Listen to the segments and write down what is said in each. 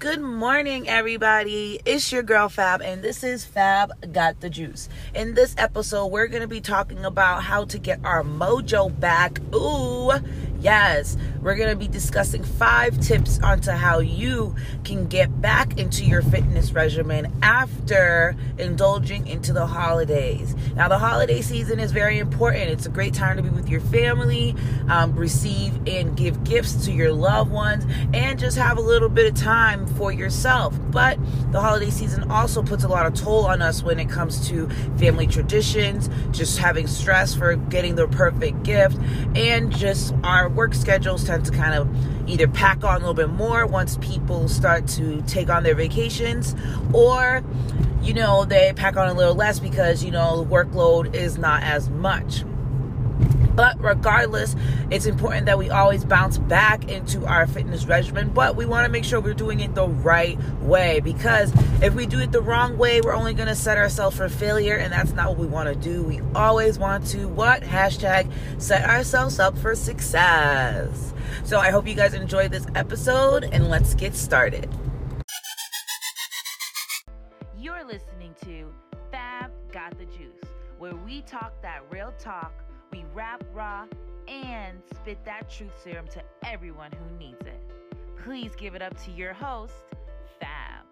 Good morning, everybody. It's your girl Fab, and this is Fab Got the Juice. In this episode, we're going to be talking about how to get our mojo back. Ooh, yes. We're going to be discussing five tips onto how you can get back into your fitness regimen after indulging into the holidays. Now, the holiday season is very important. It's a great time to be with your family, um, receive and give gifts to your loved ones, and just have a little bit of time for yourself. But the holiday season also puts a lot of toll on us when it comes to family traditions, just having stress for getting the perfect gift, and just our work schedules tend to kind of either pack on a little bit more once people start to take on their vacations, or you know, they pack on a little less because you know the workload is not as much. But regardless, it's important that we always bounce back into our fitness regimen, but we want to make sure we're doing it the right way because if we do it the wrong way, we're only going to set ourselves for failure, and that's not what we want to do. We always want to what? Hashtag set ourselves up for success. So I hope you guys enjoyed this episode, and let's get started. You're listening to Fab Got the Juice, where we talk that real talk rap raw and spit that truth serum to everyone who needs it. Please give it up to your host, Fab.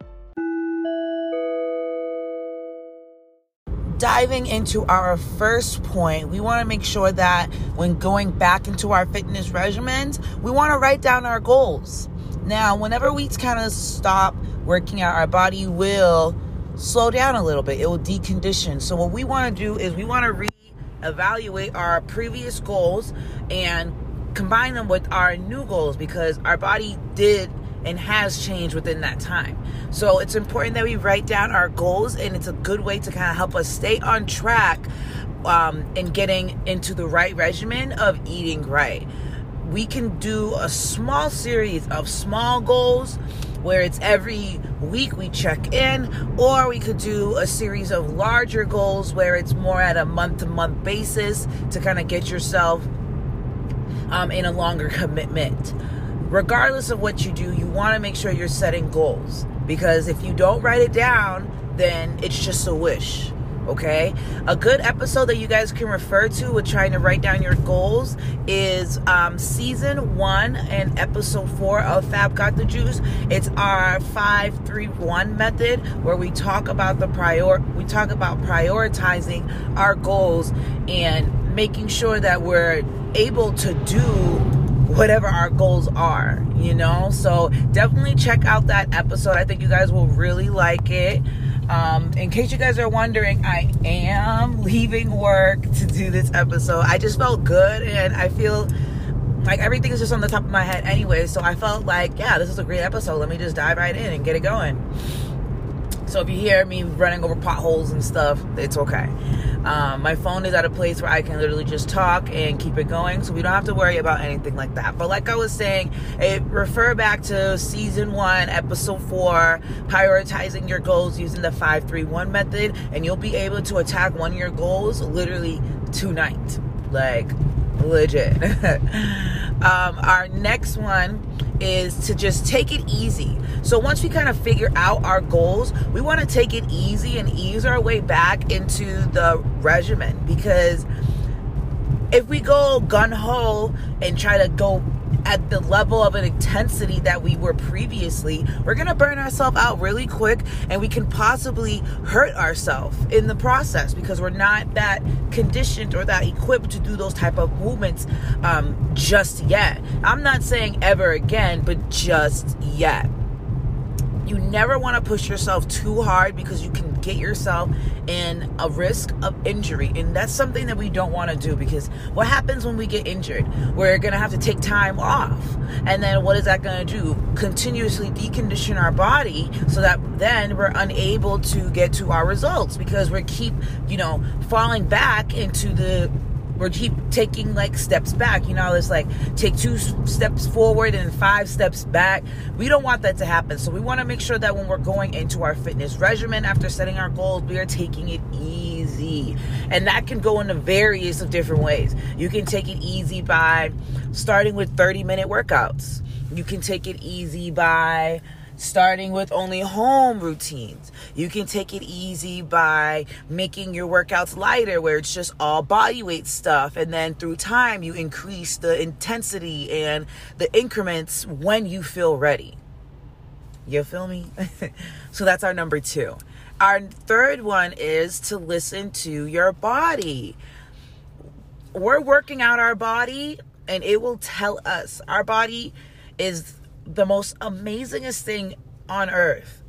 Diving into our first point, we want to make sure that when going back into our fitness regimens, we want to write down our goals. Now, whenever we kind of stop working out, our body will slow down a little bit. It will decondition. So, what we want to do is we want to read evaluate our previous goals and combine them with our new goals because our body did and has changed within that time. So it's important that we write down our goals, and it's a good way to kind of help us stay on track um, in getting into the right regimen of eating right. We can do a small series of small goals where it's every week we check in, or we could do a series of larger goals where it's more at a month to month basis to kind of get yourself um, in a longer commitment. Regardless of what you do, you want to make sure you're setting goals because if you don't write it down, then it's just a wish okay? A good episode that you guys can refer to with trying to write down your goals is um, season one and episode four of fab got the juice. It's our five three one method where we talk about the prior we talk about prioritizing our goals and making sure that we're able to do whatever our goals are you know? So definitely check out that episode. I think you guys will really like it um, in case you guys are wondering, I am leaving work to do this episode. I just felt good and I feel like everything is just on the top of my head anyway. So I felt like, yeah, this is a great episode. Let me just dive right in and get it going. So if you hear me running over potholes and stuff, it's okay. Um, my phone is at a place where I can literally just talk and keep it going, so we don't have to worry about anything like that. But like I was saying, it, refer back to season one, episode four, prioritizing your goals using the five three one method, and you'll be able to attack one of your goals literally tonight, like legit. um, our next one is to just take it easy. So once we kind of figure out our goals, we want to take it easy and ease our way back into the regimen because if we go gun ho and try to go at the level of an intensity that we were previously, we're going to burn ourselves out really quick and we can possibly hurt ourselves in the process because we're not that conditioned or that equipped to do those type of movements um, just yet. I'm not saying ever again, but just yet you never want to push yourself too hard because you can get yourself in a risk of injury. And that's something that we don't want to do because what happens when we get injured? We're going to have to take time off. And then what is that going to do? Continuously decondition our body so that then we're unable to get to our results because we keep, you know, falling back into the we're keep taking like steps back. You know, it's like take two steps forward and five steps back. We don't want that to happen. So we want to make sure that when we're going into our fitness regimen after setting our goals, we are taking it easy. And that can go in a various of different ways. You can take it easy by starting with 30 minute workouts. You can take it easy by starting with only home routines. You can take it easy by making your workouts lighter, where it's just all body weight stuff. And then through time, you increase the intensity and the increments when you feel ready. You feel me? so that's our number two. Our third one is to listen to your body. We're working out our body and it will tell us. Our body is the most amazingest thing on earth.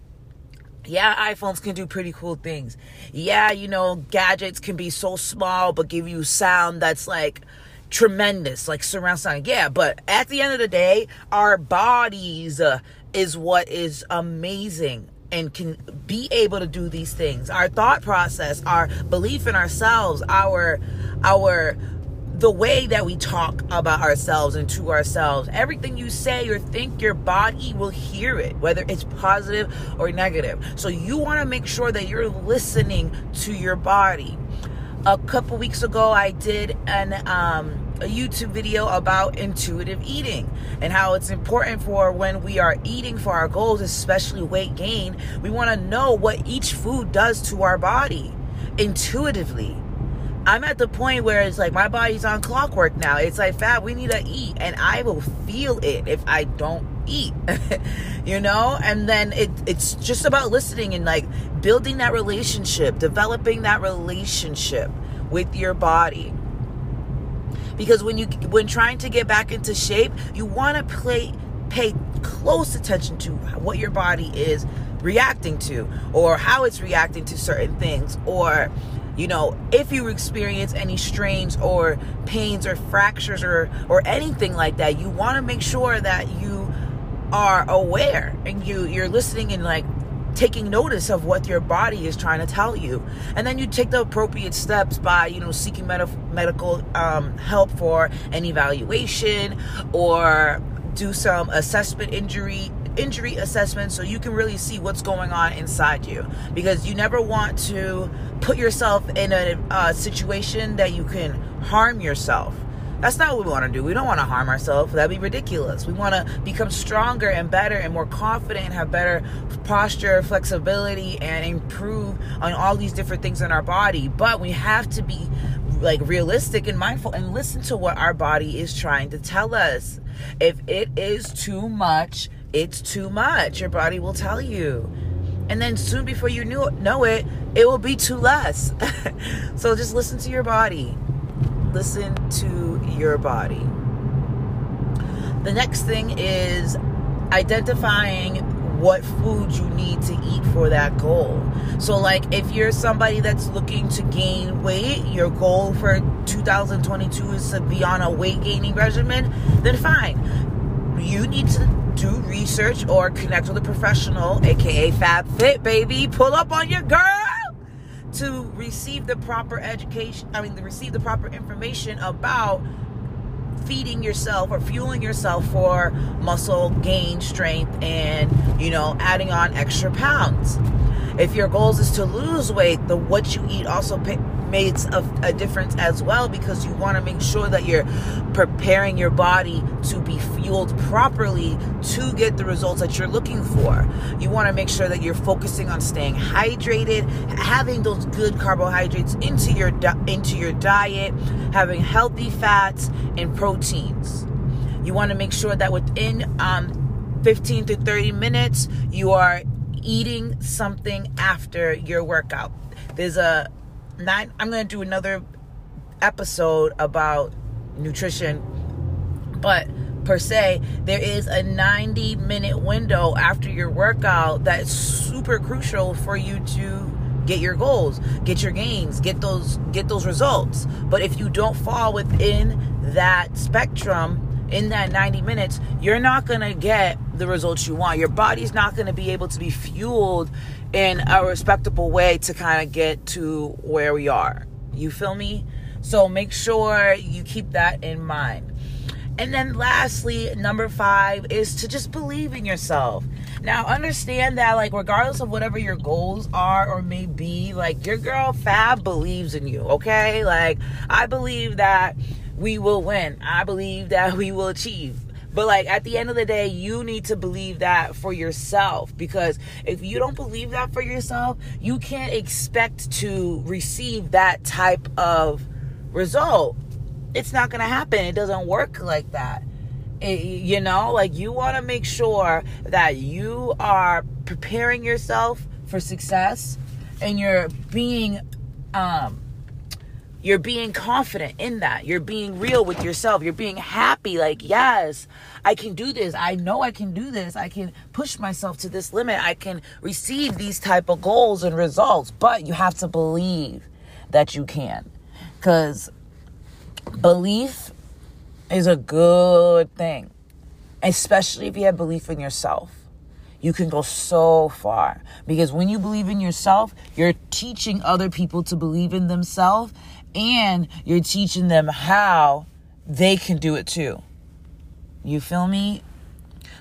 Yeah, iPhones can do pretty cool things. Yeah, you know, gadgets can be so small but give you sound that's like tremendous, like surround sound. Yeah, but at the end of the day, our bodies uh, is what is amazing and can be able to do these things. Our thought process, our belief in ourselves, our our the way that we talk about ourselves and to ourselves. Everything you say or think, your body will hear it, whether it's positive or negative. So you want to make sure that you're listening to your body. A couple weeks ago, I did an um, a YouTube video about intuitive eating and how it's important for when we are eating for our goals, especially weight gain. We want to know what each food does to our body intuitively I'm at the point where it's like my body's on clockwork now. It's like, fat, we need to eat. And I will feel it if I don't eat, you know? And then it, it's just about listening and like building that relationship, developing that relationship with your body. Because when you when trying to get back into shape, you want to play pay close attention to what your body is reacting to or how it's reacting to certain things or you know if you experience any strains or pains or fractures or or anything like that you want to make sure that you are aware and you you're listening and like taking notice of what your body is trying to tell you. And then you take the appropriate steps by you know seeking med- medical um, help for an evaluation or do some assessment injury injury assessment so you can really see what's going on inside you because you never want to put yourself in a uh, situation that you can harm yourself that's not what we want to do. We don't want to harm ourselves. That'd be ridiculous. We want to become stronger and better and more confident and have better posture, flexibility, and improve on all these different things in our body. But we have to be like realistic and mindful and listen to what our body is trying to tell us. If it is too much, it's too much. Your body will tell you. And then soon before you knew, know it, it will be too less. so just listen to your body. Listen to your body. The next thing is identifying what food you need to eat for that goal. So, like, if you're somebody that's looking to gain weight, your goal for 2022 is to be on a weight gaining regimen, then fine. You need to do research or connect with a professional, aka Fab Fit, baby. Pull up on your girl to receive the proper education. I mean, to receive the proper information about feeding yourself or fueling yourself for muscle gain, strength, and you know, adding on extra pounds. If your goals is to lose weight, the what you eat also pay, makes a, a difference as well because you want to make sure that you're preparing your body to be fueled properly to get the results that you're looking for. You want to make sure that you're focusing on staying hydrated, having those good carbohydrates into your into your diet, having healthy fats and proteins. You want to make sure that within um, 15 to 30 minutes you are eating something after your workout. There's a nine I'm going to do another episode about nutrition, but per se, there is a 90 minute window after your workout that's super crucial for you to get your goals, get your gains, get those get those results. But if you don't fall within that spectrum in that 90 minutes, you're not going to get the results you want. Your body's not going to be able to be fueled in a respectable way to kind of get to where we are. You feel me? So make sure you keep that in mind. And then lastly, number five is to just believe in yourself. Now, understand that, like, regardless of whatever your goals are or may be, like, your girl Fab believes in you, okay? Like, I believe that we will win. I believe that we will achieve. But like at the end of the day, you need to believe that for yourself because if you don't believe that for yourself, you can't expect to receive that type of result. It's not going to happen. It doesn't work like that. It, you know, like you want to make sure that you are preparing yourself for success and you're being um you're being confident in that. You're being real with yourself. You're being happy like yes i can do this. I know i can do this. I can push myself to this limit. I can receive these type of goals and results. But you have to believe that you can. Because belief is a good thing especially if you have belief in yourself. You can go so far. Because when you believe in yourself you're teaching other people to believe in themselves and you're teaching them how they can do it too. You feel me?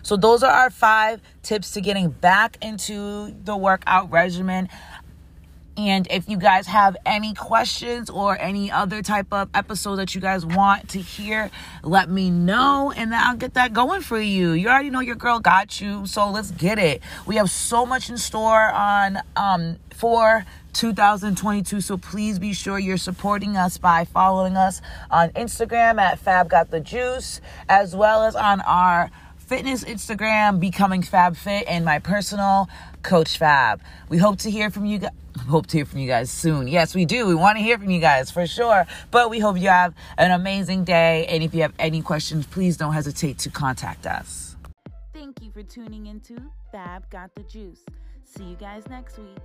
So, those are our five tips to getting back into the workout regimen. And if you guys have any questions or any other type of episode that you guys want to hear, let me know and then I'll get that going for you. You already know your girl got you, so let's get it. We have so much in store on um for 2022. So please be sure you're supporting us by following us on Instagram at Fab Got the Juice, as well as on our fitness Instagram, Becoming Fab Fit, and my personal Coach Fab. We hope to hear from you guys. Hope to hear from you guys soon. Yes, we do. We want to hear from you guys for sure. But we hope you have an amazing day. And if you have any questions, please don't hesitate to contact us. Thank you for tuning into Fab Got the Juice. See you guys next week.